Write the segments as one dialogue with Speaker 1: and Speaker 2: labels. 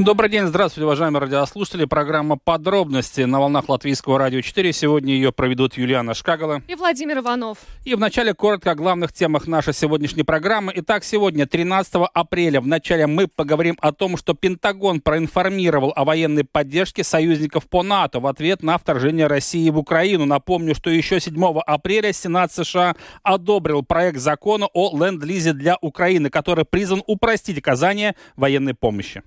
Speaker 1: Добрый день, здравствуйте, уважаемые радиослушатели. Программа «Подробности» на волнах Латвийского радио 4. Сегодня ее проведут Юлиана Шкагала
Speaker 2: и Владимир Иванов.
Speaker 1: И вначале коротко о главных темах нашей сегодняшней программы. Итак, сегодня, 13 апреля, вначале мы поговорим о том, что Пентагон проинформировал о военной поддержке союзников по НАТО в ответ на вторжение России в Украину. Напомню, что еще 7 апреля Сенат США одобрил проект закона о ленд-лизе для Украины, который призван упростить оказание военной помощи.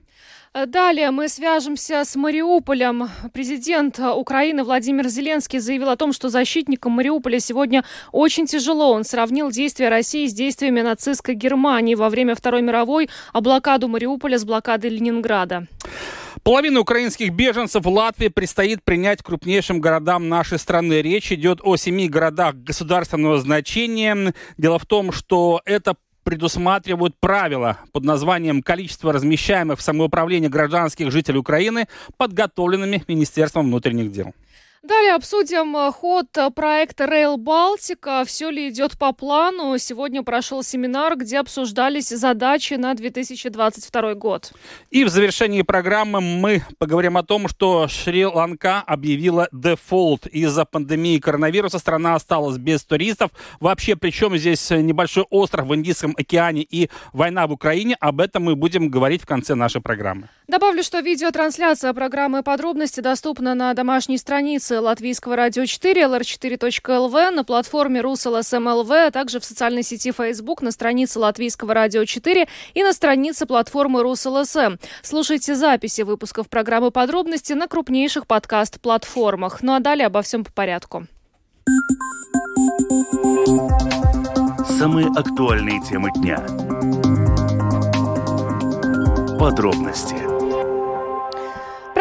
Speaker 2: Далее мы свяжемся с Мариуполем. Президент Украины Владимир Зеленский заявил о том, что защитникам Мариуполя сегодня очень тяжело. Он сравнил действия России с действиями нацистской Германии во время Второй мировой, а блокаду Мариуполя с блокадой Ленинграда.
Speaker 1: Половину украинских беженцев в Латвии предстоит принять крупнейшим городам нашей страны. Речь идет о семи городах государственного значения. Дело в том, что это предусматривают правила под названием «Количество размещаемых в самоуправлении гражданских жителей Украины», подготовленными Министерством внутренних дел.
Speaker 2: Далее обсудим э, ход э, проекта Rail Балтика. Все ли идет по плану? Сегодня прошел семинар, где обсуждались задачи на 2022 год.
Speaker 1: И в завершении программы мы поговорим о том, что Шри-Ланка объявила дефолт. Из-за пандемии коронавируса страна осталась без туристов. Вообще, причем здесь небольшой остров в Индийском океане и война в Украине. Об этом мы будем говорить в конце нашей программы.
Speaker 2: Добавлю, что видеотрансляция программы «Подробности» доступна на домашней странице странице Латвийского радио 4, lr4.lv, на платформе РусЛСМЛВ, а также в социальной сети Facebook, на странице Латвийского радио 4 и на странице платформы РусЛСМ. Слушайте записи выпусков программы «Подробности» на крупнейших подкаст-платформах. Ну а далее обо всем по порядку.
Speaker 3: Самые актуальные темы дня. Подробности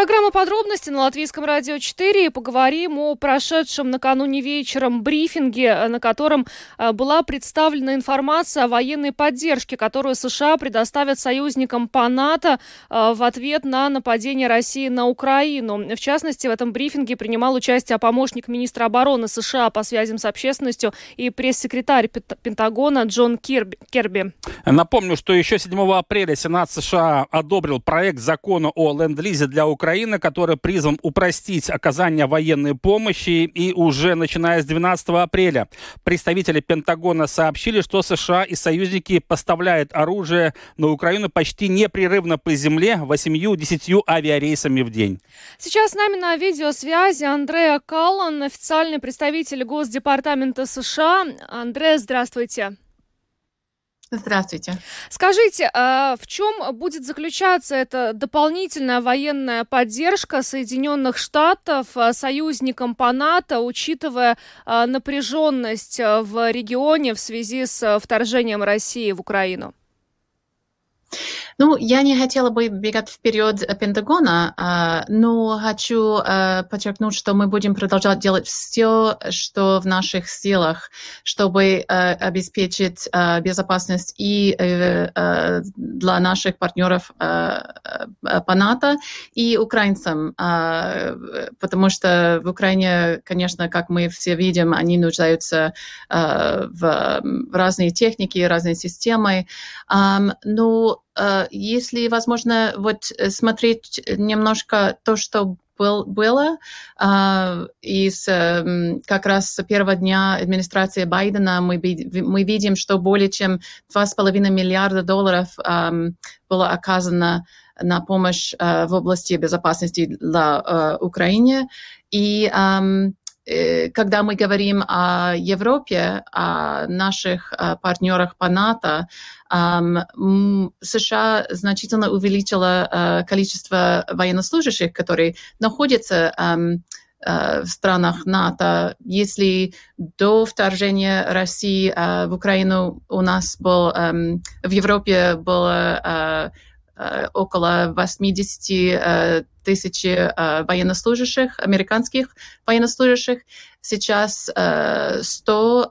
Speaker 2: Программа «Подробности» на Латвийском радио 4. И поговорим о прошедшем накануне вечером брифинге, э, на котором э, была представлена информация о военной поддержке, которую США предоставят союзникам по НАТО э, в ответ на нападение России на Украину. В частности, в этом брифинге принимал участие помощник министра обороны США по связям с общественностью и пресс-секретарь Пентагона Джон Керби.
Speaker 1: Напомню, что еще 7 апреля Сенат США одобрил проект закона о ленд-лизе для Украины Украины, который призван упростить оказание военной помощи. И уже начиная с 12 апреля представители Пентагона сообщили, что США и союзники поставляют оружие на Украину почти непрерывно по земле 8-10 авиарейсами в день.
Speaker 2: Сейчас с нами на видеосвязи Андреа Каллан, официальный представитель Госдепартамента США. Андреа, здравствуйте.
Speaker 4: Здравствуйте.
Speaker 2: Скажите, а в чем будет заключаться эта дополнительная военная поддержка Соединенных Штатов а, союзникам по НАТО, учитывая а, напряженность в регионе в связи с вторжением России в Украину?
Speaker 4: Ну, я не хотела бы бегать вперед Пентагона, а, но хочу а, подчеркнуть, что мы будем продолжать делать все, что в наших силах, чтобы а, обеспечить безопасность и э, для наших партнеров по НАТО и украинцам, потому что в Украине, конечно, как мы все видим, они нуждаются в разные техники, разные системы, но Э, если возможно вот э, смотреть немножко то, что был, было э, из как раз с первого дня администрации Байдена мы, мы видим, что более чем 2,5 миллиарда долларов было оказано на помощь в области безопасности для Украины. И Э, когда мы говорим о Европе, о наших э, партнерах по НАТО, США значительно увеличила э, количество военнослужащих, которые находятся в странах НАТО. Если до вторжения России в Украину у нас был в Европе было около 80 тысячи военнослужащих, американских военнослужащих. сейчас 100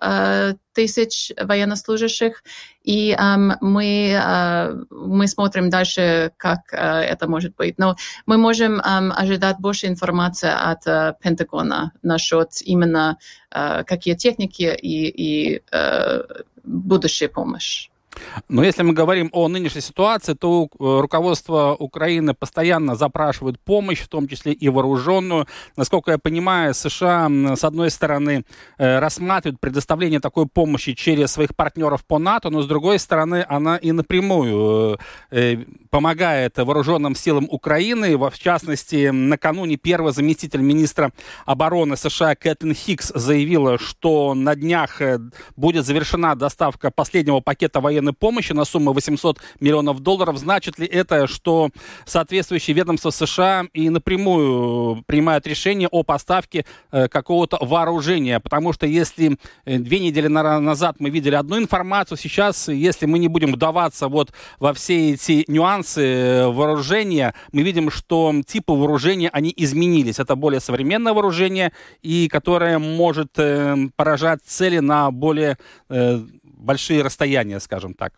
Speaker 4: тысяч военнослужащих, и мы, мы смотрим дальше, как это может быть. Но мы можем ожидать больше информации от Пентагона насчет именно какие техники и, и будущая помощь.
Speaker 1: Но если мы говорим о нынешней ситуации, то э, руководство Украины постоянно запрашивает помощь, в том числе и вооруженную. Насколько я понимаю, США, с одной стороны, э, рассматривают предоставление такой помощи через своих партнеров по НАТО, но с другой стороны, она и напрямую э, помогает вооруженным силам Украины. В частности, накануне первый заместитель министра обороны США Кэтлин Хикс заявила, что на днях будет завершена доставка последнего пакета военных военной помощи на сумму 800 миллионов долларов. Значит ли это, что соответствующие ведомства США и напрямую принимают решение о поставке э, какого-то вооружения? Потому что если э, две недели назад мы видели одну информацию, сейчас, если мы не будем вдаваться вот во все эти нюансы э, вооружения, мы видим, что типы вооружения, они изменились. Это более современное вооружение, и которое может поражать цели на более большие расстояния, скажем так?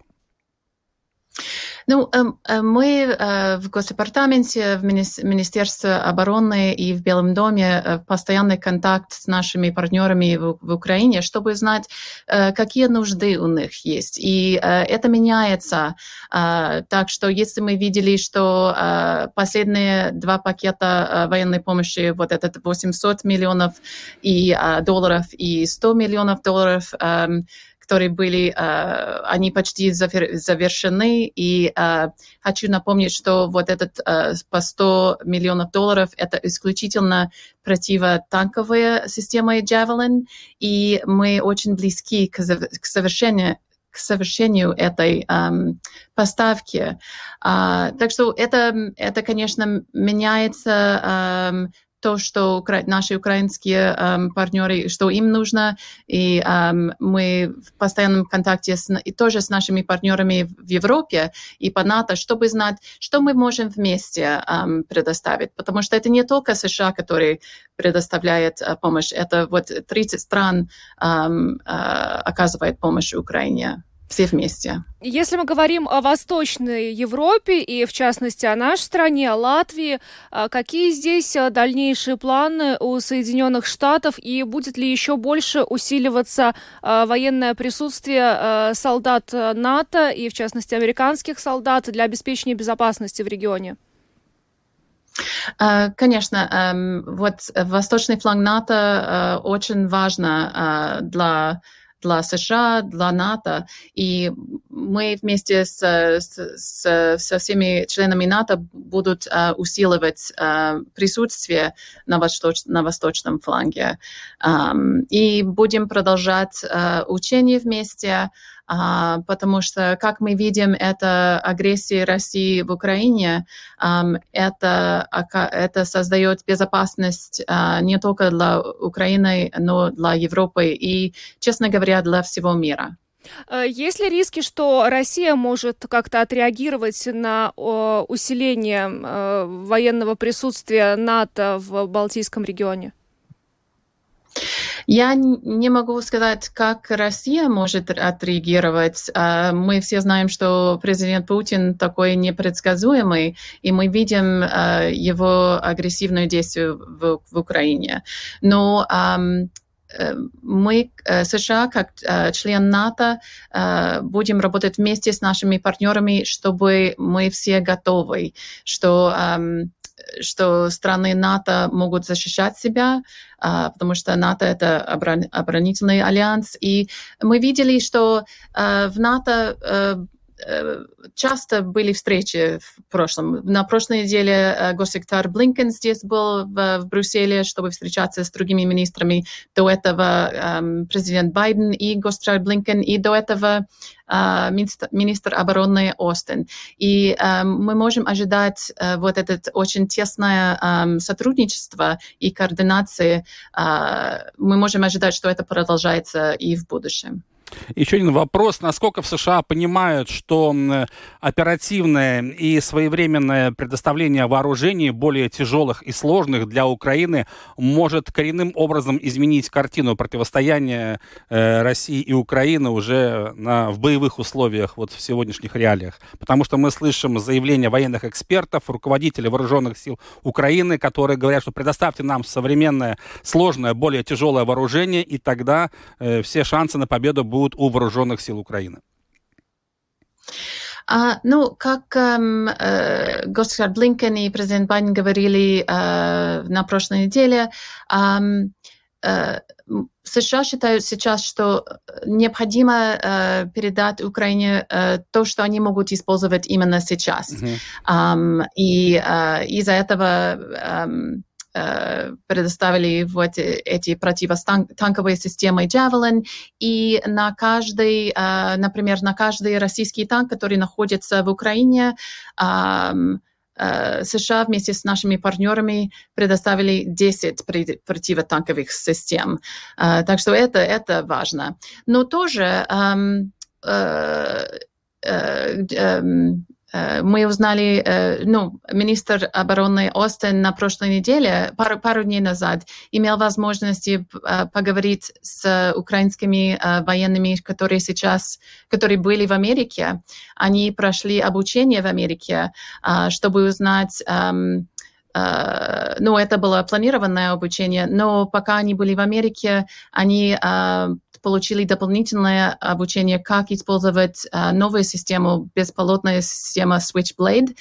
Speaker 4: Ну, эм, э, мы э, в Госдепартаменте, в Министерстве обороны и в Белом доме э, в постоянный контакт с нашими партнерами в Украине, чтобы знать, какие нужды у них есть. И это меняется. Так что если мы видели, что последние два пакета военной помощи, вот этот 800 миллионов и долларов и 100 миллионов долларов, эм, которые были, э, они почти завершены. И э, хочу напомнить, что вот этот э, по 100 миллионов долларов – это исключительно противотанковая система Javelin, и мы очень близки к, совершению к совершению этой эм, поставки. А, так что это, это, конечно, меняется эм, то, что укра... наши украинские эм, партнеры, что им нужно, и эм, мы в постоянном контакте с, и тоже с нашими партнерами в Европе и по НАТО, чтобы знать, что мы можем вместе эм, предоставить, потому что это не только США, которые предоставляет э, помощь, это вот 30 стран эм, э, оказывает помощь Украине все вместе.
Speaker 2: Если мы говорим о Восточной Европе и, в частности, о нашей стране, о Латвии, а какие здесь а, дальнейшие планы у Соединенных Штатов и будет ли еще больше усиливаться а, военное присутствие солдат НАТО и, в частности, американских солдат для обеспечения безопасности в регионе?
Speaker 4: Конечно, эм, вот восточный фланг НАТО очень важно для для США, для НАТО. И мы вместе с, с, со всеми членами НАТО будут uh, усиливать uh, присутствие на, восточ, на восточном фланге. Um, и будем продолжать uh, учения вместе. А, потому что, как мы видим, это агрессия России в Украине, это, это создает безопасность а, не только для Украины, но для Европы и, честно говоря, для всего мира.
Speaker 2: Э, есть ли риски, что Россия может как-то отреагировать на усиление военного присутствия НАТО в Балтийском регионе?
Speaker 4: Я не могу сказать, как Россия может отреагировать. А, мы все знаем, что президент Путин такой непредсказуемый, и мы видим а, его агрессивное действие в, в Украине. Но э, мы, э, США, как э, член НАТО, будем работать вместе с нашими партнерами, чтобы мы все готовы, что что страны НАТО могут защищать себя, а, потому что НАТО это оборонительный альянс. И мы видели, что а, в НАТО э, часто были встречи в прошлом. На прошлой неделе э, госсекретарь Блинкен здесь был в, в Брюсселе, чтобы встречаться с другими министрами. До этого эм, президент Байден и госсекретарь Блинкен, и до этого э, министр, обороны Остин. И э, мы можем ожидать э, вот это очень тесное э, сотрудничество и координации. Э, мы можем ожидать, что это продолжается и в будущем.
Speaker 1: Еще один вопрос. Насколько в США понимают, что оперативное и своевременное предоставление вооружений более тяжелых и сложных для Украины может коренным образом изменить картину противостояния э, России и Украины уже на, в боевых условиях вот в сегодняшних реалиях? Потому что мы слышим заявления военных экспертов, руководителей вооруженных сил Украины, которые говорят, что предоставьте нам современное, сложное, более тяжелое вооружение, и тогда э, все шансы на победу будут у вооруженных сил Украины?
Speaker 4: А, ну, как эм, э, госсекретарь Блинкен и президент Байден говорили э, на прошлой неделе, э, э, США считают сейчас, что необходимо э, передать Украине э, то, что они могут использовать именно сейчас. Mm-hmm. Um, и э, из-за этого Э, предоставили вот эти противотанковые системы Javelin, и на каждый, э, например, на каждый российский танк, который находится в Украине, э, США вместе с нашими партнерами предоставили 10 противотанковых систем. Так что это, это важно. Но тоже эм, Э, мы узнали, э, ну, министр обороны Остин на прошлой неделе, пару, пару дней назад, имел возможность э, поговорить с украинскими военными, которые сейчас, которые были в Америке. Они прошли обучение в Америке, чтобы узнать эм, ну, это было планированное обучение, но пока они были в Америке, они получили дополнительное обучение, как использовать uh, новую систему, беспилотная система Switchblade,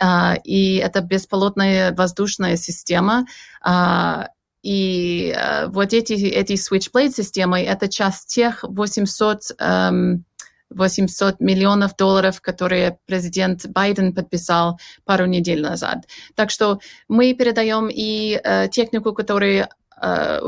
Speaker 4: uh, и это беспилотная воздушная система, uh, и вот эти, эти Switchblade системы, это часть тех 800 um, 800 миллионов долларов, которые президент Байден подписал пару недель назад. Так что мы передаем и э, технику, которую Э,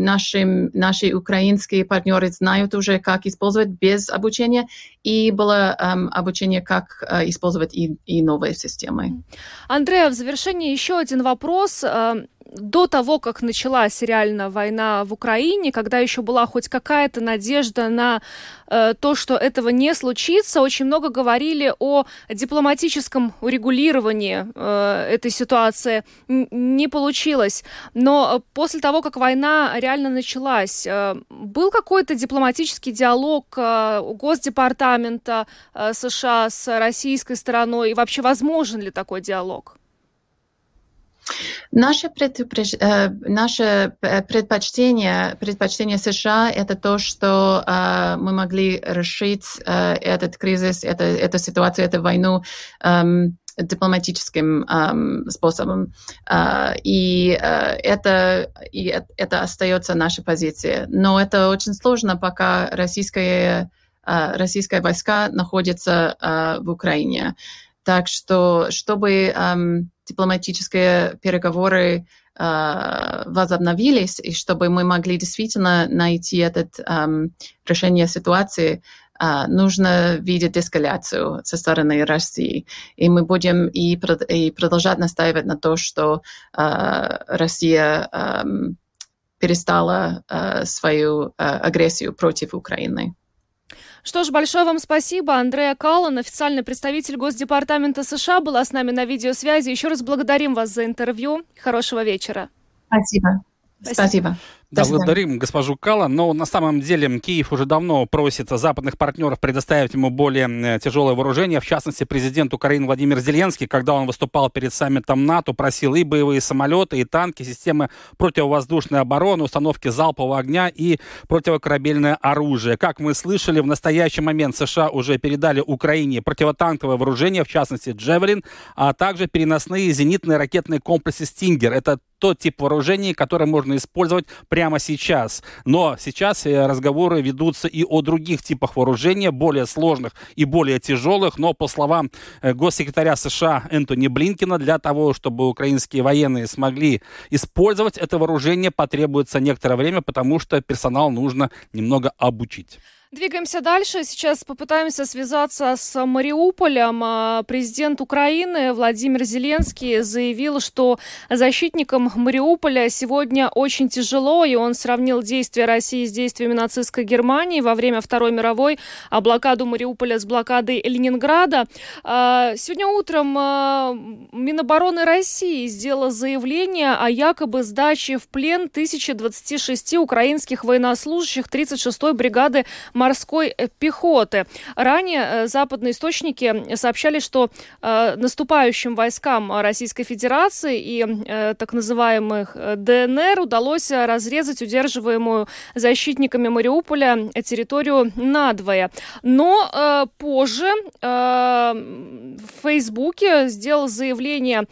Speaker 4: наши, наши украинские партнеры знают уже, как использовать без обучения, и было um, обучение, как uh, использовать и, и новые системы.
Speaker 2: Андрея, в завершение еще один вопрос до того, как началась реально война в Украине, когда еще была хоть какая-то надежда на э, то, что этого не случится, очень много говорили о дипломатическом урегулировании э, этой ситуации. Н не получилось. Но после того, как война реально началась, э, был какой-то дипломатический диалог э, Госдепартамента э, США с российской стороной? И вообще возможен ли такой диалог?
Speaker 4: Наше, предупреж... Э, наше э, предпочтение, предпочтение США – это то, что э, мы могли решить этот кризис, это, эту ситуацию, эту войну э, дипломатическим э, способом. Э, и, э, это, и это остается наша позиция. Но это очень сложно, пока российские, э, российские войска находятся в Украине. Так что, чтобы эм, дипломатические переговоры э, возобновились, и чтобы мы могли действительно найти это э, решение ситуации, Uh, нужно видеть эскаляцию со стороны России. И мы будем и, и продолжать настаивать на то, что uh, Россия um, перестала uh, свою агрессию против Украины.
Speaker 2: Что ж, большое вам спасибо. Андрея Каллан, официальный представитель Госдепартамента США, была с нами на видеосвязи. Еще раз благодарим вас за интервью. Хорошего вечера.
Speaker 4: Спасибо. Спасибо. спасибо.
Speaker 1: Да, благодарим госпожу Кала, но на самом деле Киев уже давно просит западных партнеров предоставить ему более тяжелое вооружение. В частности, президент Украины Владимир Зеленский, когда он выступал перед саммитом НАТО, просил и боевые самолеты, и танки, системы противовоздушной обороны, установки залпового огня и противокорабельное оружие. Как мы слышали, в настоящий момент США уже передали Украине противотанковое вооружение, в частности Джевелин, а также переносные зенитные ракетные комплексы «Стингер». Это тот тип вооружений, который можно использовать прямо сейчас. Но сейчас э, разговоры ведутся и о других типах вооружения, более сложных и более тяжелых. Но, по словам э, госсекретаря США Энтони Блинкина, для того, чтобы украинские военные смогли использовать это вооружение, потребуется некоторое время, потому что персонал нужно немного обучить.
Speaker 2: Двигаемся дальше. Сейчас попытаемся связаться с Мариуполем. А, президент Украины Владимир Зеленский заявил, что защитникам Мариуполя сегодня очень тяжело, и он сравнил действия России с действиями нацистской Германии во время Второй мировой, а блокаду Мариуполя с блокадой Ленинграда. А, сегодня утром а, Минобороны России сделала заявление о якобы сдаче в плен 1026 украинских военнослужащих 36-й бригады морской э, пехоты. Ранее э, западные источники сообщали, что э, наступающим войскам Российской Федерации и так называемых ДНР удалось разрезать удерживаемую защитниками Мариуполя территорию надвое. Но позже в Фейсбуке сделал заявление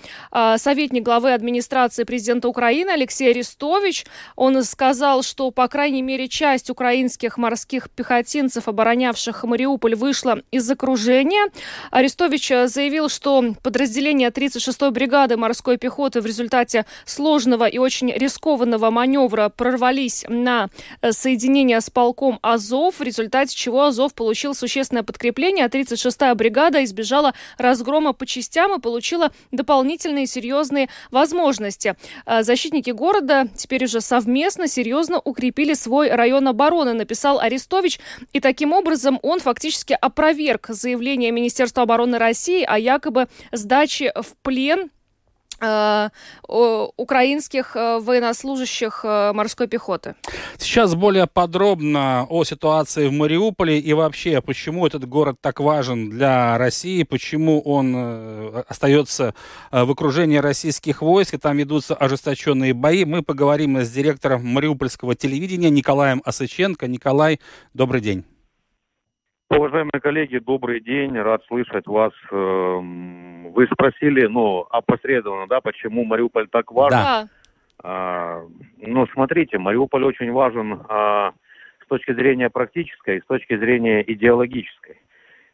Speaker 2: советник главы администрации президента Украины Алексей Арестович. Он сказал, что, по крайней мере, часть украинских морских пехотинцев пехотинцев, оборонявших Мариуполь, вышла из окружения. Арестович заявил, что подразделения 36-й бригады морской пехоты в результате сложного и очень рискованного маневра прорвались на э, соединение с полком Азов, в результате чего Азов получил существенное подкрепление, а 36-я бригада избежала разгрома по частям и получила дополнительные серьезные возможности. Э, защитники города теперь уже совместно серьезно укрепили свой район обороны, написал Арестович. И таким образом он фактически опроверг заявление Министерства обороны России о якобы сдаче в плен украинских э, военнослужащих э, морской пехоты.
Speaker 1: Сейчас более подробно о ситуации в Мариуполе и вообще, почему этот город так важен для России, почему он остается в окружении российских войск, и там ведутся ожесточенные бои. Мы поговорим с директором мариупольского телевидения Николаем Осыченко. Николай, добрый день.
Speaker 5: Уважаемые коллеги, добрый день, рад слышать вас. Вы спросили, ну, опосредованно, да, почему Мариуполь так важен?
Speaker 2: Да.
Speaker 5: А, ну, смотрите, Мариуполь очень важен а, с точки зрения практической, с точки зрения идеологической.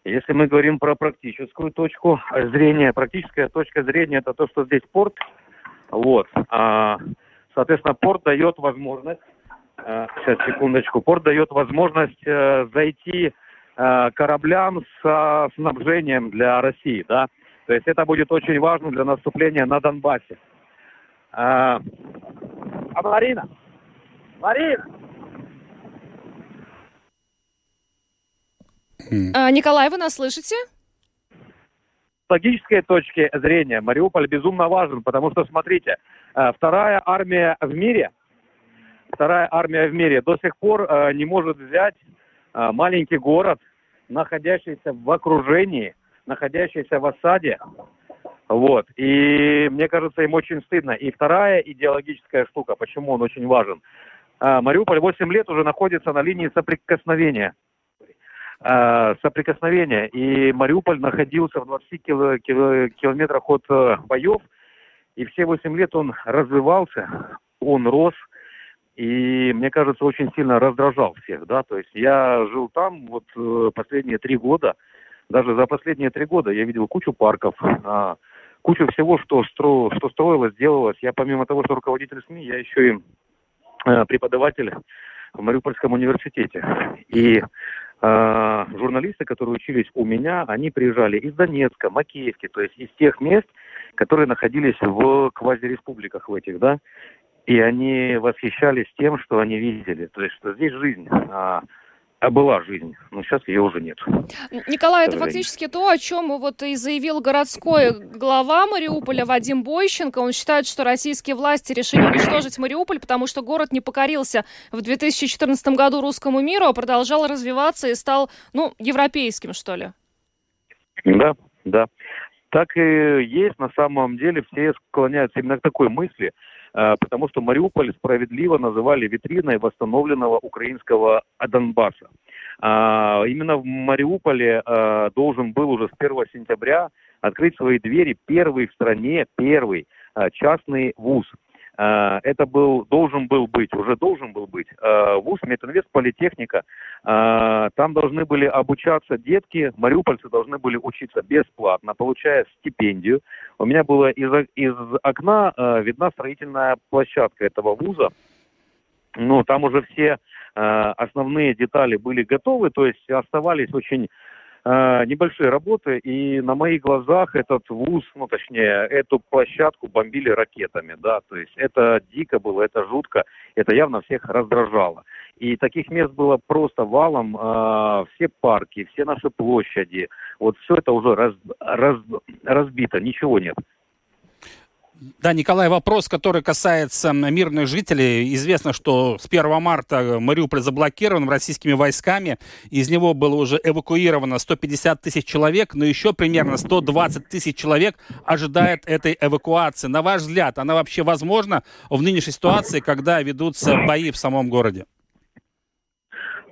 Speaker 5: Если мы говорим про практическую точку зрения, практическая точка зрения это то, что здесь порт, вот, а, соответственно, порт дает возможность, а, сейчас секундочку, порт дает возможность а, зайти Э, кораблям с снабжением для России, да. То есть это будет очень важно для наступления на Донбассе. А, а Марина? Марина!
Speaker 2: А, Николай, вы нас слышите?
Speaker 5: С логической точки зрения Мариуполь безумно важен, потому что, смотрите, э, вторая армия в мире, вторая армия в мире до сих пор не может взять маленький город, находящийся в окружении, находящийся в осаде. Вот. И мне кажется, им очень стыдно. И вторая идеологическая штука, почему он очень важен. А, Мариуполь 8 лет уже находится на линии соприкосновения. А, соприкосновения. И Мариуполь находился в 20 кило, кило, километрах от э, боев. И все 8 лет он развивался, он рос – и, мне кажется, очень сильно раздражал всех, да, то есть я жил там вот э, последние три года, даже за последние три года я видел кучу парков, а, кучу всего, что, стро, что строилось, делалось. Я помимо того, что руководитель СМИ, я еще и э, преподаватель в Мариупольском университете. И э, журналисты, которые учились у меня, они приезжали из Донецка, Макеевки, то есть из тех мест, которые находились в квазиреспубликах в этих, да, и они восхищались тем, что они видели. То есть, что здесь жизнь, а, а была жизнь, но сейчас ее уже нет.
Speaker 2: Николай, это фактически то, о чем вот и заявил городской глава Мариуполя Вадим Бойченко. Он считает, что российские власти решили уничтожить Мариуполь, потому что город не покорился в 2014 году русскому миру, а продолжал развиваться и стал, ну, европейским, что ли.
Speaker 5: Да, да. Так и есть, на самом деле, все склоняются именно к такой мысли – потому что Мариуполь справедливо называли витриной восстановленного украинского Донбасса. А, именно в Мариуполе э, должен был уже с 1 сентября открыть свои двери первый в стране, первый э, частный вуз – Э, это был, должен был быть, уже должен был быть э, ВУЗ Мединвест Политехника. Э, там должны были обучаться детки, мариупольцы должны были учиться бесплатно, получая стипендию. У меня была из, из окна видна строительная площадка этого вуза. ну, там уже все основные детали были готовы, то есть оставались очень небольшие работы, и на моих глазах этот вуз, ну, точнее, эту площадку бомбили ракетами, да, то есть это дико было, это жутко, это явно всех раздражало. И таких мест было просто валом, э, все парки, все наши площади, вот все это уже раз, раз, разбито, ничего нет.
Speaker 1: Да, Николай, вопрос, который касается мирных жителей. Известно, что с 1 марта Мариуполь заблокирован российскими войсками. Из него было уже эвакуировано 150 тысяч человек, но еще примерно 120 тысяч человек ожидает этой эвакуации. На ваш взгляд, она вообще возможна в нынешней ситуации, когда ведутся бои в самом городе?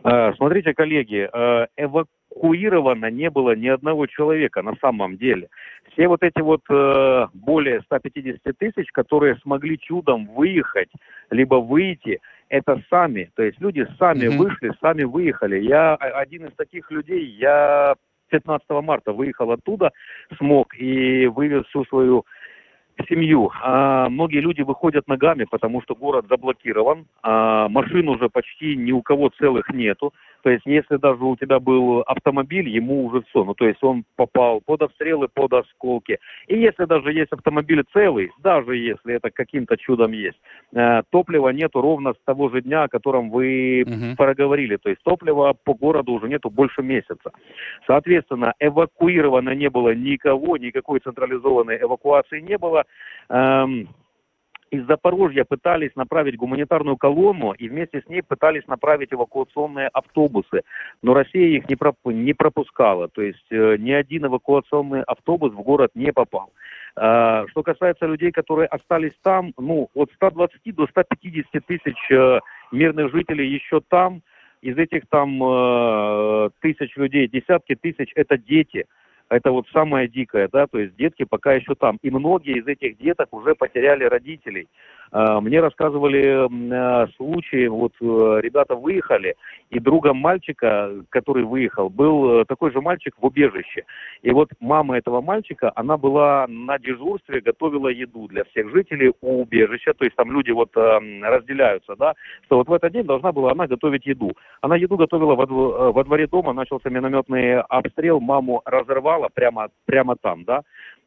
Speaker 5: Э, смотрите, коллеги, э, эвакуировано не было ни одного человека на самом деле. Все вот эти вот э, более 150 тысяч, которые смогли чудом выехать, либо выйти, это сами. То есть люди сами mm-hmm. вышли, сами выехали. Я один из таких людей, я 15 марта выехал оттуда, смог и вывез всю свою семью. А, многие люди выходят ногами, потому что город заблокирован. А, машин уже почти ни у кого целых нету. То есть, если даже у тебя был автомобиль, ему уже все. Ну, то есть, он попал под обстрелы, под осколки. И если даже есть автомобиль целый, даже если это каким-то чудом есть, э, топлива нету ровно с того же дня, о котором вы угу. проговорили. То есть, топлива по городу уже нету больше месяца. Соответственно, эвакуировано не было никого, никакой централизованной эвакуации не было. Эм, из Запорожья пытались направить гуманитарную колонну и вместе с ней пытались направить эвакуационные автобусы, но Россия их не, проп не пропускала, то есть э, ни один эвакуационный автобус в город не попал. Э, что касается людей, которые остались там, ну, от 120 до 150 тысяч э, мирных жителей еще там, из этих там э, тысяч людей, десятки тысяч это дети – это вот самое дикое, да, то есть детки пока еще там. И многие из этих деток уже потеряли родителей. А, мне рассказывали а, случаи, вот э, ребята выехали, и другом мальчика, который выехал, был э, такой же мальчик в убежище. И вот мама этого мальчика, она была на дежурстве, готовила еду для всех жителей у убежища, то есть там люди вот э, разделяются, да, что вот в этот день должна была она готовить еду. Она еду готовила во, во дворе дома, начался минометный обстрел, маму разорвала прямо, прямо там, да,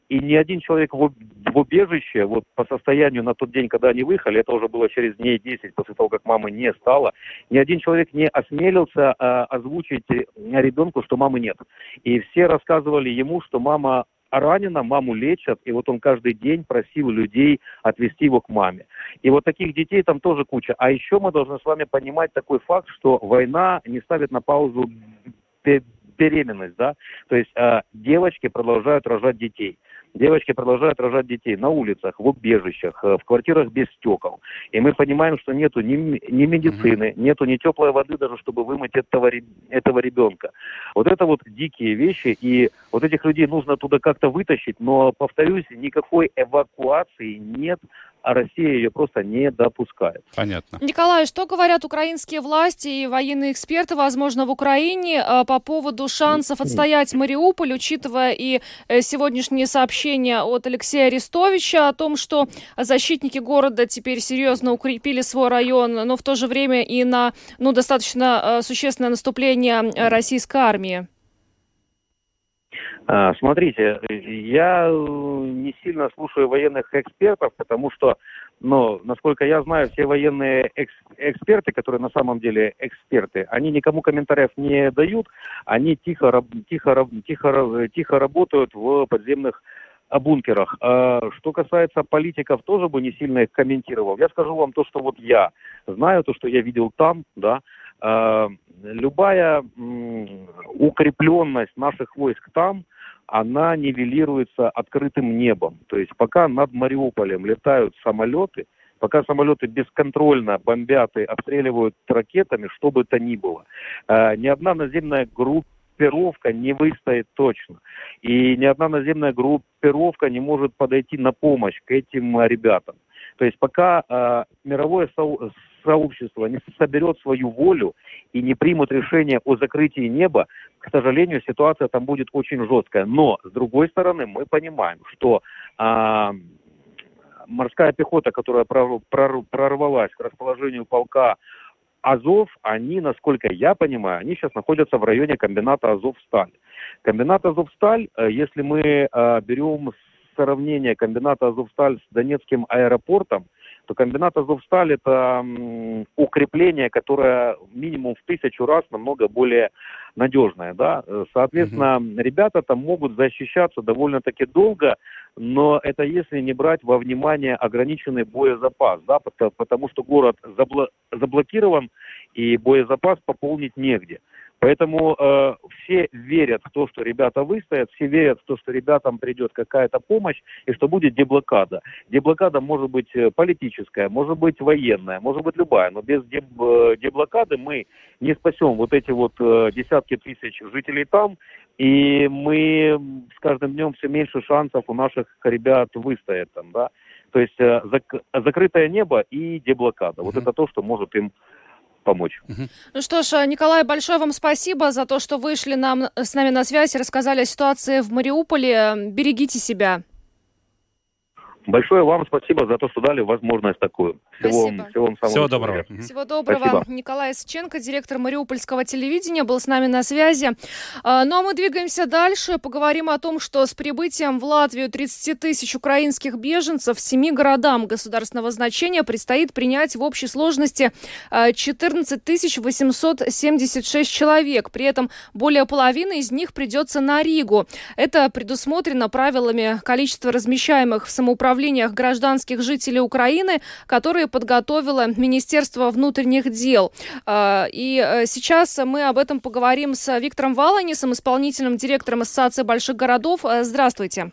Speaker 5: и ни один человек в, убежище, вот по состоянию на тот день, когда они выехали, это уже было через дней 10 после того, как мамы не стало, ни один человек не осмелился э, озвучить ребенку, что мамы нет. И все рассказывали ему, что мама ранена, маму лечат, и вот он каждый день просил людей отвезти его к маме. И вот таких детей там тоже куча. А еще мы должны с вами понимать такой факт, что война не ставит на паузу беременность, да, то есть э, девочки продолжают рожать детей. Девочки продолжают рожать детей на улицах, в убежищах, э, в квартирах без стекол. И мы понимаем, что нету ни, ни медицины, нету ни теплой воды даже, чтобы вымыть этого, этого ребенка. Вот это вот дикие вещи, и вот этих людей нужно туда как-то вытащить, но, повторюсь, никакой эвакуации нет а Россия ее просто не допускает.
Speaker 1: Понятно.
Speaker 2: Николай, что говорят украинские власти и военные эксперты, возможно, в Украине э, по поводу шансов отстоять Мариуполь, учитывая и э, сегодняшние сообщения от Алексея Арестовича о том, что защитники города теперь серьезно укрепили свой район, но в то же время и на ну, достаточно э, существенное наступление российской армии?
Speaker 5: А, смотрите, я э, не сильно слушаю военных экспертов, потому что, ну, насколько я знаю, все военные экс эксперты, которые на самом деле эксперты, они никому комментариев не дают, они тихо, тихо, тихо, тихо работают в подземных бункерах. А что касается политиков, тоже бы не сильно их комментировал. Я скажу вам то, что вот я знаю, то, что я видел там, да, а, любая укрепленность наших войск там – она нивелируется открытым небом. То есть пока над Мариуполем летают самолеты, пока самолеты бесконтрольно бомбят и обстреливают ракетами, что бы то ни было, э, ни одна наземная группировка не выстоит точно. И ни одна наземная группировка не может подойти на помощь к этим ребятам. То есть пока э, мировое со сообщество не соберет свою волю и не примут решение о закрытии неба, к сожалению, ситуация там будет очень жесткая. Но, с другой стороны, мы понимаем, что а, морская пехота, которая прорвалась к расположению полка Азов, они, насколько я понимаю, они сейчас находятся в районе комбината Азовсталь. Комбинат Азовсталь, э, если мы э, берем сравнение комбината Азовсталь с Донецким аэропортом, то комбинат Азовсталь это укрепление, которое минимум в тысячу раз намного более надежное. Да? Соответственно, mm ребята там могут защищаться довольно-таки долго, но это если не брать во внимание ограниченный боезапас, да, потому, что город забло- заблокирован и боезапас пополнить негде. Поэтому э, все верят в то, что ребята выстоят, все верят в то, что ребятам придет какая-то помощь и что будет деблокада. Деблокада может быть э, политическая, может быть военная, может быть любая, но без деб, э, деблокады мы не спасем вот эти вот э, десятки тысяч жителей там, и мы с каждым днем все меньше шансов у наших ребят выстоять там, да. То есть э, зак- закрытое небо и деблокада. Mm-hmm. Вот это то, что может им помочь.
Speaker 2: Ну что ж, Николай, большое вам спасибо за то, что вышли нам, с нами на связь и рассказали о ситуации в Мариуполе. Берегите себя.
Speaker 5: Большое вам спасибо за то, что дали возможность такую.
Speaker 2: Всего, спасибо.
Speaker 5: всего вам самого
Speaker 1: Всего доброго.
Speaker 2: Всего доброго. Спасибо. Николай Сыченко, директор Мариупольского телевидения, был с нами на связи. А, ну а мы двигаемся дальше. Поговорим о том, что с прибытием в Латвию 30 тысяч украинских беженцев в семи городам государственного значения предстоит принять в общей сложности 14 а, 876 человек. При этом более половины из них придется на Ригу. Это предусмотрено правилами количества размещаемых в самоуправлениях гражданских жителей Украины, которые подготовило Министерство внутренних дел. А, и э, сейчас мы об этом поговорим с Виктором Валанисом, исполнительным директором Ассоциации больших городов. Э, здравствуйте.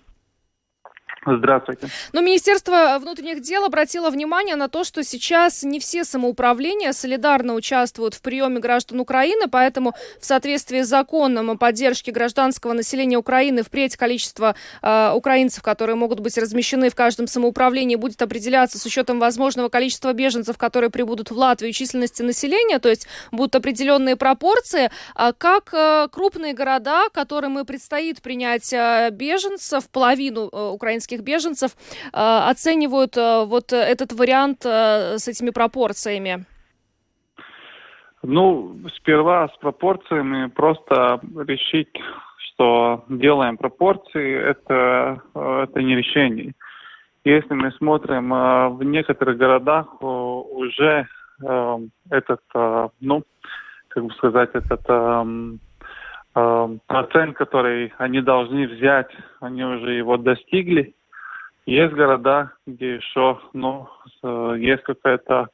Speaker 6: Здравствуйте.
Speaker 2: Но Министерство внутренних дел обратило внимание на то, что сейчас не все самоуправления солидарно участвуют в приеме граждан Украины, поэтому в соответствии с законом о поддержке гражданского населения Украины впредь количество э, украинцев, которые могут быть размещены в каждом самоуправлении, будет определяться с учетом возможного количества беженцев, которые прибудут в Латвию, численности населения, то есть будут определенные пропорции. А как э, крупные города, которым и предстоит принять э, беженцев, половину э, украинских украинских беженцев э, оценивают э, вот этот вариант э, с этими пропорциями?
Speaker 6: Ну, сперва с пропорциями просто решить, что делаем пропорции, это, это не решение. Если мы смотрим в некоторых городах уже этот, ну, как бы сказать, этот процент, который они должны взять, они уже его достигли. Есть города, где еще, ну, есть какая-то,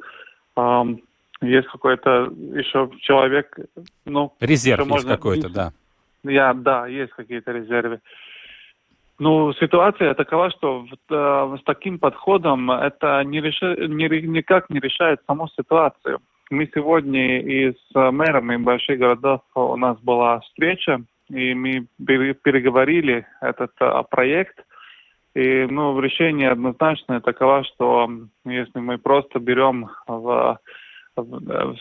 Speaker 6: эм, есть какой-то еще человек, ну...
Speaker 1: Резерв есть какой-то, да.
Speaker 6: Я, да, есть какие-то резервы. Ну, ситуация такова, что э, с таким подходом это не реши, не, никак не решает саму ситуацию. Мы сегодня и с мэрами больших городов у нас была встреча, и мы переговорили этот а, проект – и ну, решение однозначное таково, что если мы просто берем в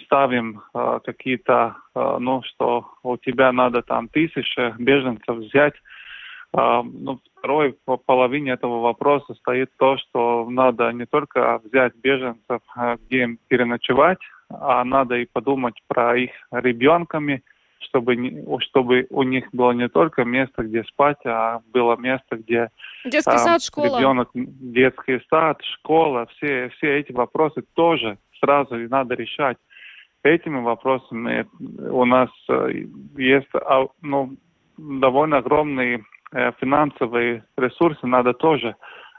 Speaker 6: ставим э, какие-то, э, ну, что у тебя надо там тысяча беженцев взять, э, ну, второй по половине этого вопроса стоит то, что надо не только взять беженцев, где им переночевать, а надо и подумать про их ребенками, чтобы, чтобы у них было не только место, где спать, а было место, где
Speaker 2: детский а, сад, школа.
Speaker 6: ребенок, детский сад, школа, все, все эти вопросы тоже сразу и надо решать. Этими вопросами у нас э, есть а, ну, довольно огромные э, финансовые ресурсы, надо тоже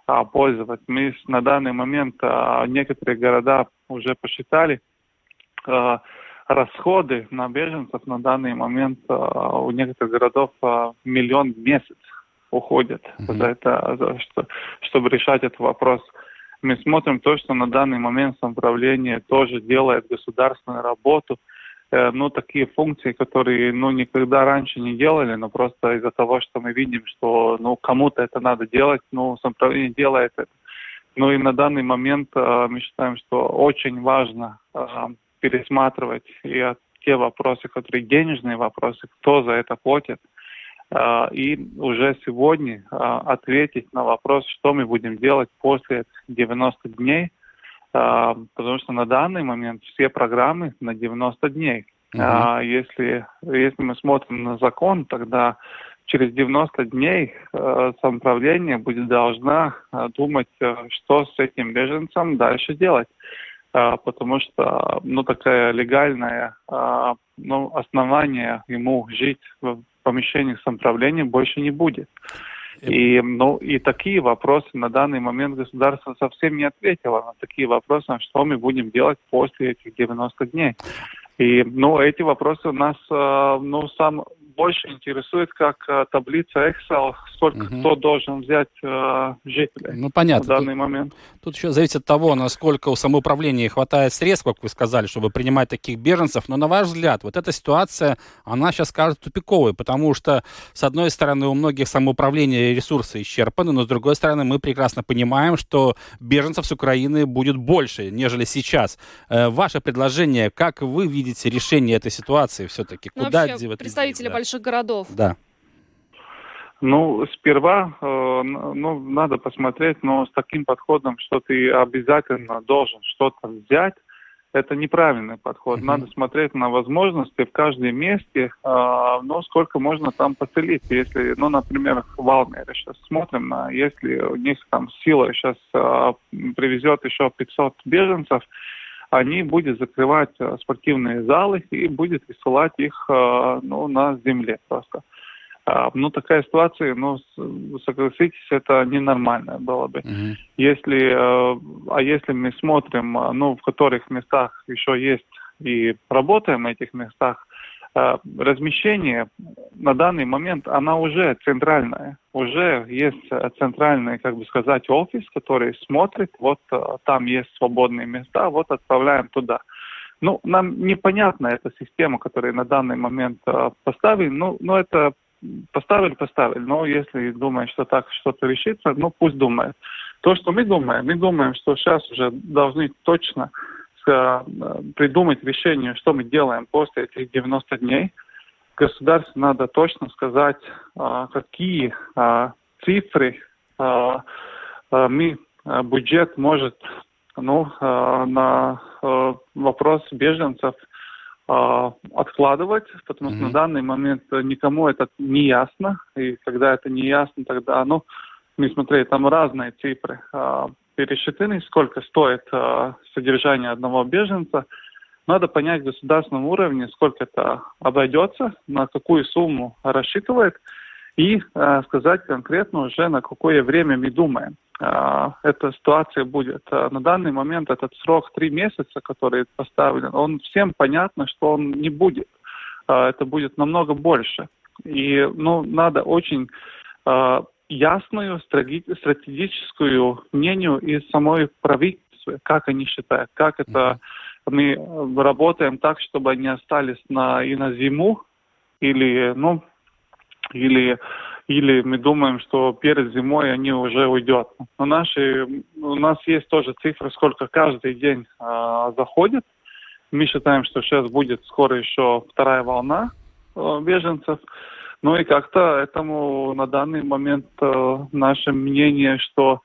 Speaker 6: а, пользовать. Мы на данный момент а, некоторые города уже посчитали, расходы на беженцев на данный момент а, у некоторых городов а, миллион в месяц уходит mm-hmm. за это, за, что, чтобы решать этот вопрос. Мы смотрим то, что на данный момент самоуправление тоже делает государственную работу, э, ну, такие функции, которые, ну, никогда раньше не делали, но просто из-за того, что мы видим, что, ну, кому-то это надо делать, ну, самоуправление делает это. Ну, и на данный момент э, мы считаем, что очень важно э, пересматривать и те вопросы, которые денежные вопросы, кто за это платит, а, и уже сегодня а, ответить на вопрос, что мы будем делать после этих 90 дней, а, потому что на данный момент все программы на 90 дней. Uh-huh. Если, если мы смотрим на закон, тогда через 90 дней э, самоуправление будет должна э, думать, э, что с этим беженцем дальше делать. Э, потому что ну, такая легальная э, ну, основание ему жить в помещениях самоуправления больше не будет. И, ну, и такие вопросы на данный момент государство совсем не ответило на такие вопросы, что мы будем делать после этих 90 дней. И, ну, эти вопросы у нас, э, ну, сам больше интересует, как э, таблица Excel, сколько угу. кто должен взять э, жителей
Speaker 1: ну, понятно.
Speaker 6: в данный
Speaker 1: тут,
Speaker 6: момент.
Speaker 1: Тут еще зависит от того, насколько у самоуправления хватает средств, как вы сказали, чтобы принимать таких беженцев. Но на ваш взгляд, вот эта ситуация, она сейчас кажется тупиковой, потому что, с одной стороны, у многих самоуправления ресурсы исчерпаны, но с другой стороны, мы прекрасно понимаем, что беженцев с Украины будет больше, нежели сейчас. Э, ваше предложение, как вы видите решение этой ситуации все-таки?
Speaker 2: Ну,
Speaker 1: Куда
Speaker 2: вообще, представители да? Больших городов.
Speaker 1: Да.
Speaker 6: Ну, сперва, э, ну, надо посмотреть, но с таким подходом, что ты обязательно должен что-то взять, это неправильный подход. Uh-huh. Надо смотреть на возможности в каждом месте, э, ну, сколько можно там поселить. Если, ну, например, в Валмере сейчас смотрим, на, если у них там сила сейчас э, привезет еще 500 беженцев, они будут закрывать э, спортивные залы и будет высылать их э, ну, на земле просто. А, ну, такая ситуация, ну, согласитесь, это ненормально было бы. Mm-hmm. Если, э, а если мы смотрим, ну, в которых местах еще есть и работаем в этих местах, размещение на данный момент, она уже центральная. Уже есть э, центральный, как бы сказать, офис, который смотрит, вот э, там есть свободные места, вот отправляем туда. Ну, нам непонятна эта система, которую на данный момент поставили. Ну, ну это поставили, поставили. Но если думают, что так что-то решится, ну, пусть думает. То, что мы думаем, мы думаем, что сейчас уже должны точно Э, придумать решение, что мы делаем после этих 90 дней. Государству надо точно сказать, э, какие э, цифры мы, бюджет может ну, на вопрос беженцев откладывать, потому mm-hmm. что на данный момент никому это не ясно, и когда это не ясно, тогда, ну, мы смотрели, там разные цифры пересчитаны, сколько стоит э, содержание одного беженца. Надо понять в государственном уровне, сколько это обойдется, на какую сумму рассчитывает, и э, сказать конкретно уже, на какое время мы думаем. Э, эта ситуация будет. На данный момент этот срок три месяца, который поставлен, он всем понятно, что он не будет. Э, это будет намного больше. И ну, надо очень ясную стратегическую мнению из самой правительства, как они считают, как это мы работаем так, чтобы они остались на, и на зиму, или, ну, или, или мы думаем, что перед зимой они уже уйдут. Но наши, у нас есть тоже цифры, сколько каждый день э, заходит. Мы считаем, что сейчас будет скоро еще вторая волна э, беженцев. Ну и как-то этому на данный момент э, наше мнение, что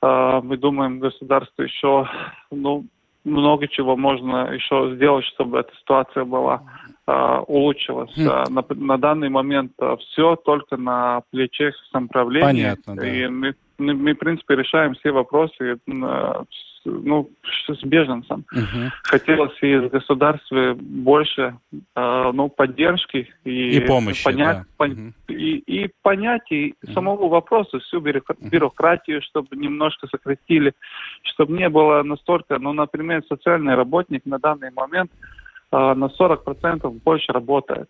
Speaker 6: э, мы думаем, государство еще ну, много чего можно еще сделать, чтобы эта ситуация была э, улучшилась. Mm. На, на данный момент э, все только на плечах самоуправления.
Speaker 1: Понятно, да.
Speaker 6: И мы, мы, мы, в принципе, решаем все вопросы э, ну, с беженцем. Угу. Хотелось из государства больше э, ну, поддержки и,
Speaker 1: и помощи,
Speaker 6: понять,
Speaker 1: да.
Speaker 6: пон, угу. и, и понять и угу. самого вопроса, всю бюрократию, чтобы немножко сократили, чтобы не было настолько, ну, например, социальный работник на данный момент э, на 40% больше работает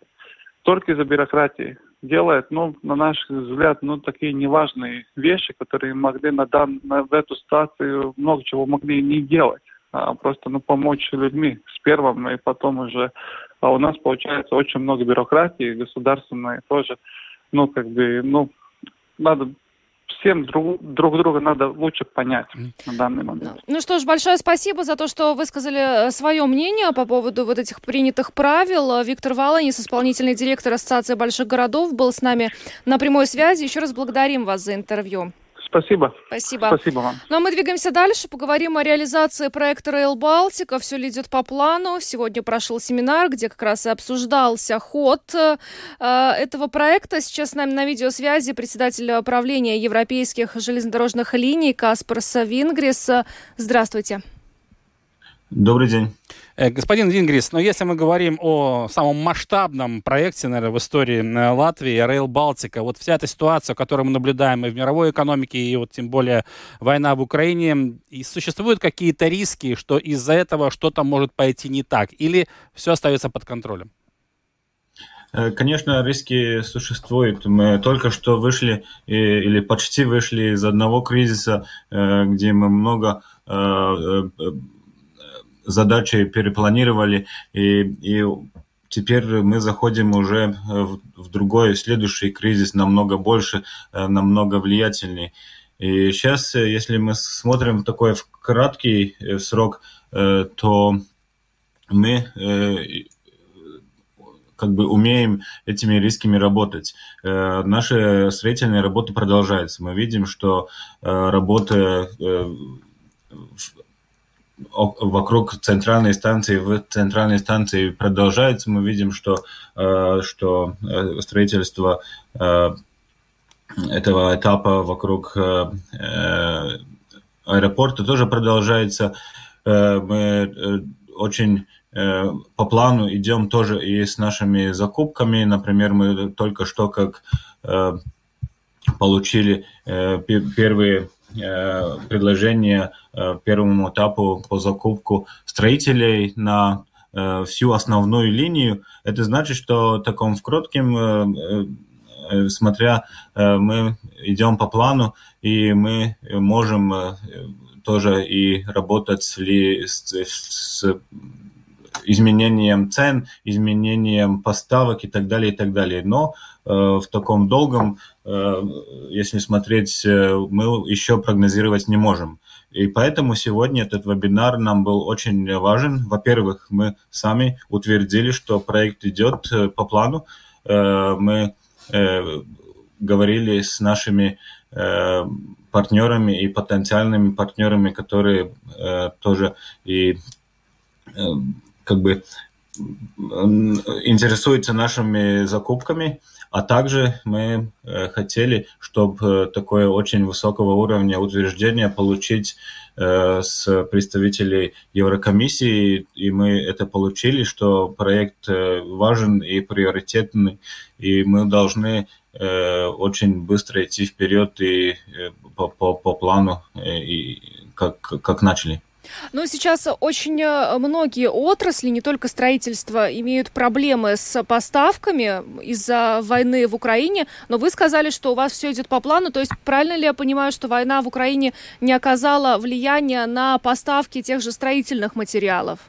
Speaker 6: только из-за бюрократии делает, ну, на наш взгляд, ну, такие неважные вещи, которые могли на, дан, на в эту ситуацию много чего могли не делать, а просто, ну, помочь людьми с первым, и потом уже, а у нас получается очень много бюрократии государственной тоже, ну, как бы, ну, надо всем друг, друг друга надо лучше понять на данный момент.
Speaker 2: Ну что ж, большое спасибо за то, что вы сказали э, свое мнение по поводу вот этих принятых правил. Виктор Валанис, исполнительный директор Ассоциации больших городов, был с нами на прямой связи. Еще раз благодарим вас за интервью.
Speaker 6: Спасибо.
Speaker 2: Спасибо.
Speaker 6: Спасибо вам.
Speaker 2: Ну а мы двигаемся дальше, поговорим о реализации проекта Rail Балтика. Все ли идет по плану? Сегодня прошел семинар, где как раз и обсуждался ход э, этого проекта. Сейчас с нами на видеосвязи председатель правления европейских железнодорожных линий Каспар Савингрис. Здравствуйте.
Speaker 7: Добрый день.
Speaker 1: Э, господин Вингрис, но если мы говорим о самом масштабном проекте, наверное, в истории э, Латвии, Rail Балтика, вот вся эта ситуация, которую мы наблюдаем и в мировой экономике, и вот тем более война в Украине, и существуют какие-то риски, что из-за этого что-то может пойти не так, или все остается под контролем?
Speaker 7: Э, конечно, риски существуют. Мы только что вышли или почти вышли из одного кризиса, где мы много задачи перепланировали, и, и теперь мы заходим уже в, в другой, следующий кризис, намного больше, э, намного влиятельней. И сейчас, э, если мы смотрим такой в краткий э, срок, то мы как бы умеем этими рисками работать. Наша строительная работа продолжается. Мы видим, что работа вокруг центральной станции, в центральной станции продолжается. Мы видим, что, э, что э, строительство э, этого этапа вокруг аэропорта тоже продолжается. Мы очень по плану идем тоже и с нашими закупками. Например, мы только что как получили первые предложения первому этапу по закупку строителей на всю основную линию. Это значит, что таком в коротким смотря, мы идем по плану, и мы можем тоже и работать с, с изменением цен, изменением поставок и так далее, и так далее. Но э, в таком долгом, э, если смотреть, э, мы еще прогнозировать не можем. И поэтому сегодня этот вебинар нам был очень важен. Во-первых, мы сами утвердили, что проект идет по плану. Мы говорили с нашими партнерами и потенциальными партнерами, которые тоже и как бы интересуется нашими закупками, а также мы э, хотели, чтобы такое очень высокого уровня утверждения получить э, с представителей Еврокомиссии, и мы это получили, что проект э, важен и приоритетный, и мы должны очень быстро идти вперед и по, по, по плану, и как, как начали.
Speaker 2: Но сейчас очень э, многие отрасли, не только строительство, имеют проблемы с поставками из-за войны в Украине. Но вы сказали, что у вас все идет по плану. То есть правильно ли я понимаю, что война в Украине не оказала влияния на поставки тех же строительных материалов?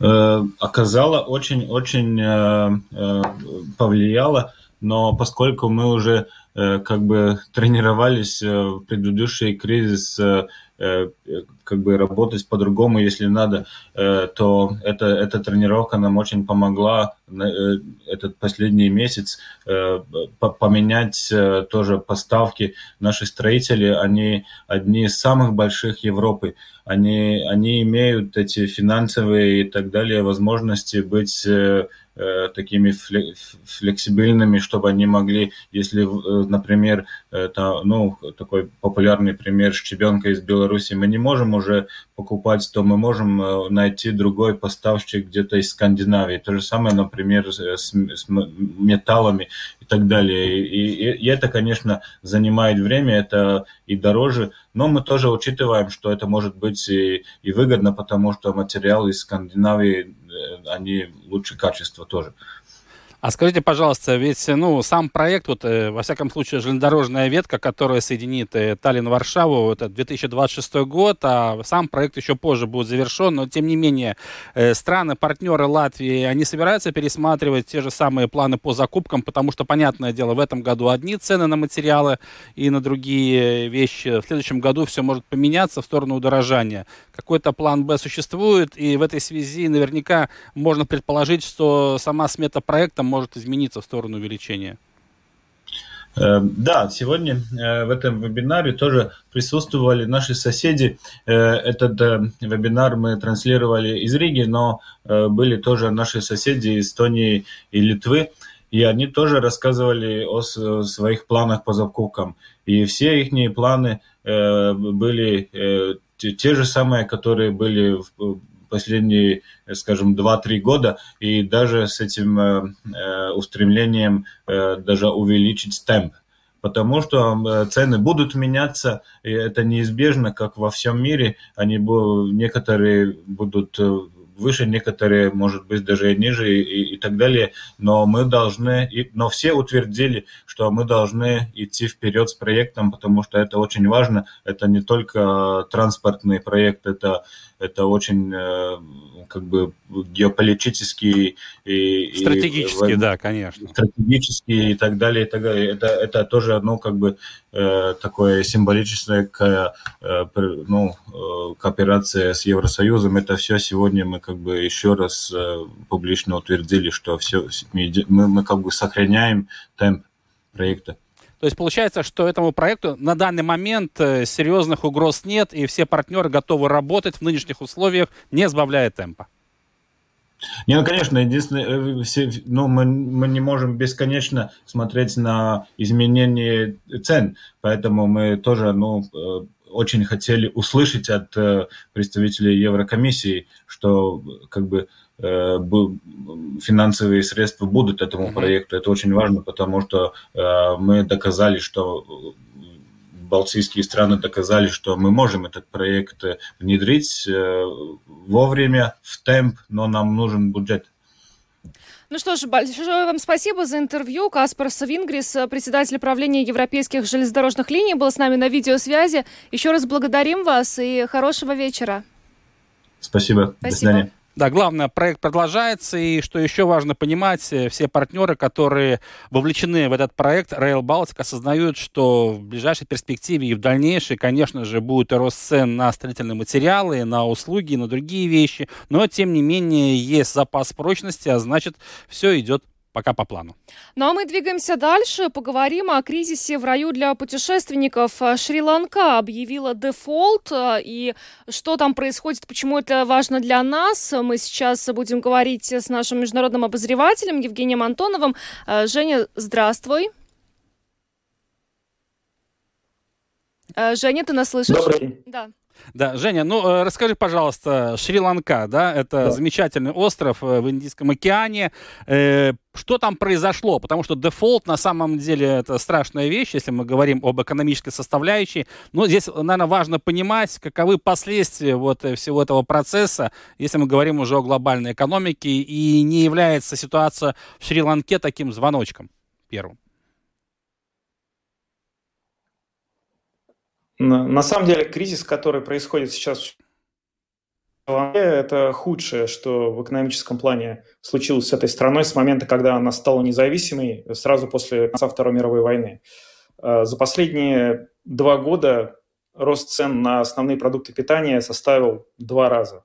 Speaker 7: Э, оказала очень-очень э, повлияла, но поскольку мы уже как бы тренировались в предыдущий кризис как бы работать по-другому, если надо, э, то это, эта тренировка нам очень помогла э, этот последний месяц поменять тоже поставки. Наши строители, они одни из самых больших Европы. Они, они имеют эти финансовые и так далее возможности быть Э, такими флексибельными, чтобы они могли, если, э, например, это, ну, такой популярный пример щебенка из Беларуси, мы не можем уже покупать, то мы можем э, найти другой поставщик где-то из Скандинавии. То же самое, например, с, с металлами и так далее. И, и, и это, конечно, занимает время, это и дороже, но мы тоже учитываем, что это может быть и, и выгодно, потому что материалы из Скандинавии, они лучше качества тоже.
Speaker 1: А скажите, пожалуйста, ведь ну, сам проект, вот, э, во всяком случае, железнодорожная ветка, которая соединит э, Таллин и Варшаву, это 2026 год, а сам проект еще позже будет завершен, но тем не менее э, страны, партнеры Латвии, они собираются пересматривать те же самые планы по закупкам, потому что, понятное дело, в этом году одни цены на материалы и на другие вещи, в следующем году все может поменяться в сторону удорожания. Какой-то план Б существует, и в этой связи наверняка можно предположить, что сама смета проекта может измениться в сторону увеличения?
Speaker 7: Э, да, сегодня э, в этом вебинаре тоже присутствовали наши соседи. Э, этот вебинар мы транслировали из Риги, но были тоже наши соседи из Эстонии и Литвы, и они тоже рассказывали о своих планах по закупкам. И все их планы были те же самые, которые были последние, скажем, 2-3 года, и даже с этим э, э, устремлением э, даже увеличить темп. Потому что цены будут меняться, и это неизбежно, как во всем мире. Они некоторые будут выше, некоторые, может быть, даже и ниже и, и так далее. Но мы должны, и, но все утвердили, что мы должны идти вперед с проектом, потому что это очень важно. Это не только транспортный проект, это это очень э, как бы геополитический и
Speaker 1: стратегический, и, да, конечно,
Speaker 7: стратегический и так далее, и так далее. Это это тоже одно как бы э, такое символическое к, э, ну кооперация с Евросоюзом. Это все сегодня мы как бы еще раз публично утвердили, что все мы, мы как бы сохраняем темп проекта.
Speaker 1: То есть получается, что этому проекту на данный момент э, серьезных угроз нет, и все партнеры готовы работать в нынешних условиях, не сбавляя темпа.
Speaker 7: Не, ну, конечно, единственное, э, все, ну, мы, мы не можем бесконечно смотреть на изменение цен, поэтому мы тоже, ну, э, очень хотели услышать от представителей Еврокомиссии, что как бы финансовые средства будут этому проекту. Это очень важно, потому что э, мы доказали, что балтийские страны доказали, что мы можем этот проект внедрить э, вовремя, в темп, но нам нужен бюджет.
Speaker 2: Ну что ж, большое вам спасибо за интервью. Каспар Савингрис, председатель правления европейских железнодорожных линий, был с нами на видеосвязи. Еще раз благодарим вас и хорошего вечера.
Speaker 7: Спасибо. Спасибо. До свидания.
Speaker 1: Да, главное, проект продолжается, и что еще важно понимать, э, все партнеры, которые вовлечены в этот проект, Rail Baltic, осознают, что в ближайшей перспективе и в дальнейшей, конечно же, будет рост цен на строительные материалы, на услуги, на другие вещи, но, тем не менее, есть запас прочности, а значит, все идет пока по плану.
Speaker 2: Ну а мы двигаемся дальше. Поговорим о кризисе в раю для путешественников. Шри-Ланка объявила дефолт. И что там происходит, почему это важно для нас, мы сейчас будем говорить с нашим международным обозревателем Евгением Антоновым. Женя, здравствуй. Женя, ты нас слышишь?
Speaker 8: Добрый день.
Speaker 2: Да.
Speaker 1: Да, Женя, ну э, расскажи, пожалуйста, Шри-Ланка, да, это да. замечательный остров э, в Индийском океане. Э, что там произошло? Потому что дефолт на самом деле это страшная вещь, если мы говорим об экономической составляющей. Но здесь, наверное, важно понимать, каковы последствия вот всего этого процесса, если мы говорим уже о глобальной экономике, и не является ситуация в Шри-Ланке таким звоночком первым.
Speaker 8: На самом деле кризис, который происходит сейчас в это худшее, что в экономическом плане случилось с этой страной с момента, когда она стала независимой, сразу после конца Второй мировой войны. А, за последние два года рост цен на основные продукты питания составил два раза.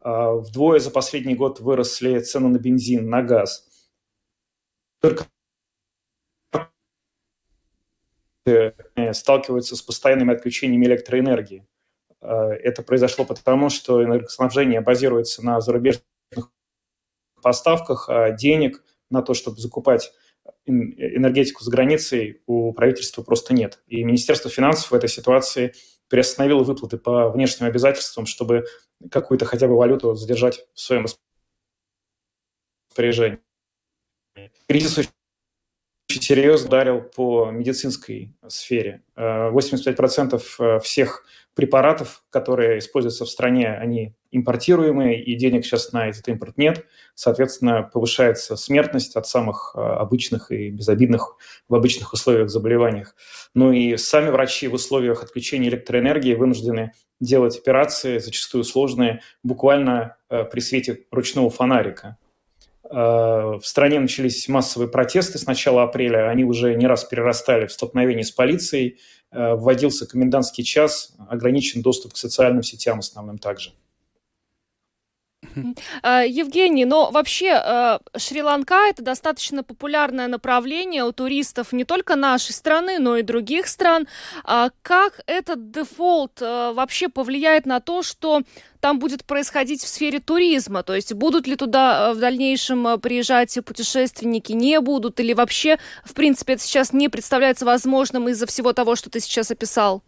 Speaker 8: А, вдвое за последний год выросли цены на бензин, на газ. Только Э, сталкиваются с постоянными отключениями электроэнергии. Э, это произошло потому, что энергоснабжение базируется на зарубежных поставках, а денег на то, чтобы закупать энергетику за границей, у правительства просто нет. И Министерство финансов в этой ситуации приостановило выплаты по внешним обязательствам, чтобы какую-то хотя бы валюту задержать в своем распоряжении. Кризис очень серьезно ударил по медицинской сфере. 85% э, э, всех препаратов, которые используются в стране, они импортируемые, и денег сейчас на этот импорт нет. Соответственно, повышается смертность от самых обычных и безобидных в обычных условиях заболеваниях. Ну и сами врачи в условиях отключения электроэнергии вынуждены делать операции, зачастую сложные, буквально при свете ручного фонарика. Э, в стране начались массовые протесты с начала апреля. Они уже не раз перерастали в столкновение с полицией. Э, вводился комендантский час, ограничен доступ к социальным сетям основным также.
Speaker 2: А, Евгений, но вообще э, Шри-Ланка это достаточно популярное направление у туристов не только нашей страны, но и других стран. А как этот дефолт э, вообще повлияет на то, что там будет происходить в сфере туризма? То есть будут ли туда э, в дальнейшем приезжать путешественники, не будут? Или вообще, в принципе, это сейчас не представляется возможным из-за всего того, что ты сейчас описал?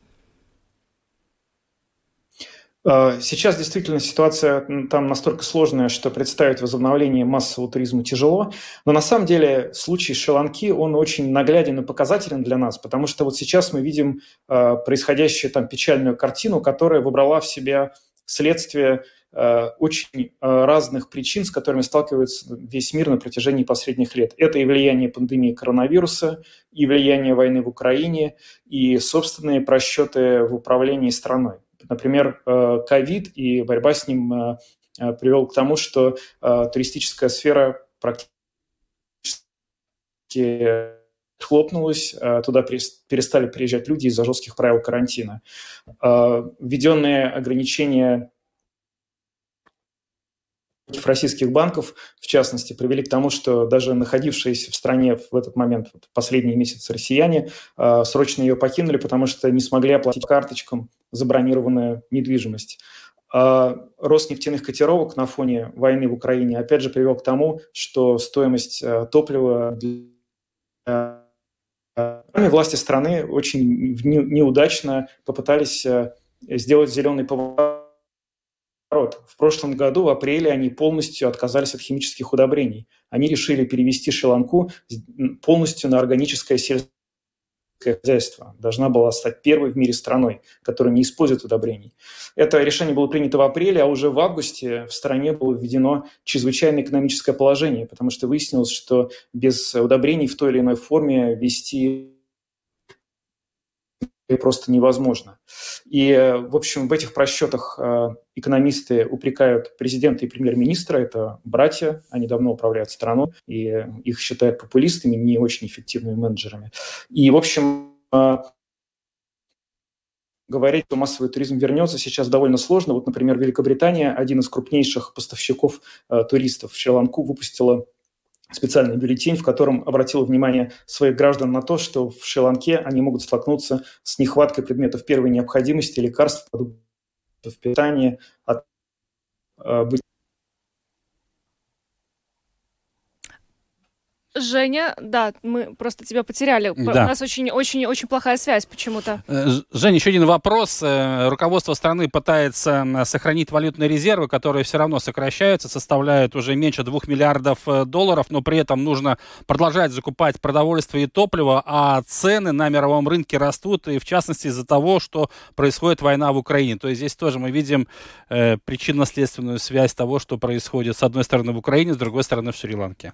Speaker 8: А, сейчас действительно ситуация там настолько сложная, что представить возобновление массового туризма тяжело. Но на самом деле случай Шри-Ланки, он очень нагляден и показателен для нас, потому что вот сейчас мы видим э, происходящую там печальную картину, которая выбрала в себя следствие э, очень разных причин, с которыми сталкивается весь мир на протяжении последних лет. Это и влияние пандемии коронавируса, и влияние войны в Украине, и собственные просчеты в управлении страной. Например, э, ковид и борьба с ним э, э, привел к тому, что туристическая сфера практически хлопнулась, туда перестали приезжать люди из-за жестких правил карантина. Введенные ограничения российских банков, в частности, привели к тому, что даже находившиеся в стране в этот момент, вот, последние месяцы россияне, срочно ее покинули, потому что не смогли оплатить карточкам забронированную недвижимость. А рост нефтяных котировок на фоне войны в Украине опять же привел к тому, что стоимость э, топлива для власти страны очень неудачно попытались сделать зеленый поворот в прошлом году, в апреле, они полностью отказались от химических удобрений. Они решили перевести Шри-Ланку полностью на органическое сельское хозяйство. Должна была стать первой в мире страной, которая не использует удобрений. Это решение было принято в апреле, а уже в августе в стране было введено чрезвычайное экономическое положение, потому что выяснилось, что без удобрений в той или иной форме вести просто невозможно. И, в общем, в этих просчетах э, экономисты упрекают президента и премьер-министра, это братья, они давно управляют страной, и их считают популистами, не очень эффективными менеджерами. И, в общем, э, говорить, что массовый туризм вернется, сейчас довольно сложно. Вот, например, Великобритания, один из крупнейших поставщиков э, туристов в Шри-Ланку, выпустила специальный бюллетень, в котором обратил внимание своих граждан на то, что в Шри-Ланке они могут столкнуться с нехваткой предметов первой необходимости, лекарств, продуктов питания, от, э,
Speaker 2: Женя, да, мы просто тебя потеряли. Да. У нас очень-очень-очень плохая связь почему-то.
Speaker 1: Э, Женя, еще один вопрос. Э, руководство страны пытается сохранить валютные резервы, которые все равно сокращаются, составляют уже меньше двух миллиардов э, долларов, но при этом нужно продолжать закупать продовольствие и топливо, а цены на мировом рынке растут, и в частности из-за того, что происходит война в Украине. То есть здесь тоже мы видим э, причинно-следственную связь того, что происходит с одной стороны в Украине, с другой стороны в Шри-Ланке.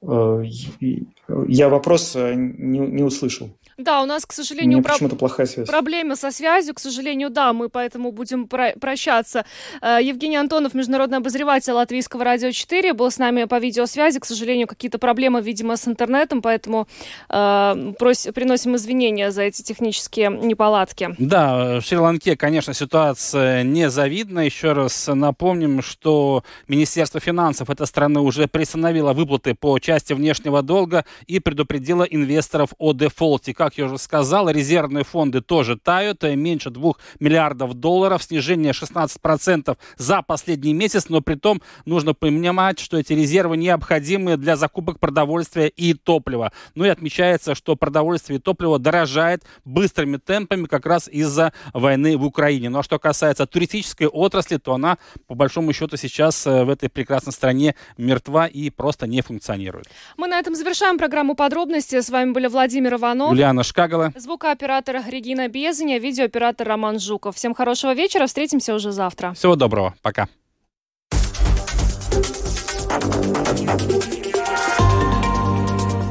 Speaker 8: Я вопрос э, не, не услышал.
Speaker 2: Да, у нас, к сожалению, про... плохая связь. проблемы со связью. К сожалению, да, мы поэтому будем про- прощаться. Э, Евгений Антонов, международный обозреватель Латвийского радио 4, был с нами по видеосвязи. К сожалению, какие-то проблемы, видимо, с интернетом, поэтому э, прос... приносим извинения за эти технические неполадки.
Speaker 1: Да, в Шри-Ланке, конечно, ситуация незавидна. Еще раз напомним, что Министерство финансов этой страны уже приостановило выплаты по части внешнего долга и предупредило инвесторов о дефолте. Как как я уже сказал, резервные фонды тоже тают, э, меньше 2 миллиардов долларов, снижение 16% за последний месяц, но при том нужно понимать, что эти резервы необходимы для закупок продовольствия и топлива. Ну и отмечается, что продовольствие и топливо дорожает быстрыми темпами как раз из-за войны в Украине. Ну а что касается туристической отрасли, то она по большому счету сейчас э, в этой прекрасной стране мертва и просто не функционирует. Реагируют.
Speaker 2: Мы на этом завершаем программу подробности. С вами были Владимир Иванов.
Speaker 1: Юлиана Шкагала.
Speaker 2: Звукооператор Регина Безаня, видеооператор Роман Жуков. Всем хорошего вечера. Встретимся уже завтра.
Speaker 1: Всего доброго. Пока.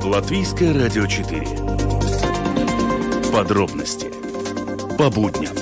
Speaker 3: Латвийское радио 4. Подробности по будням.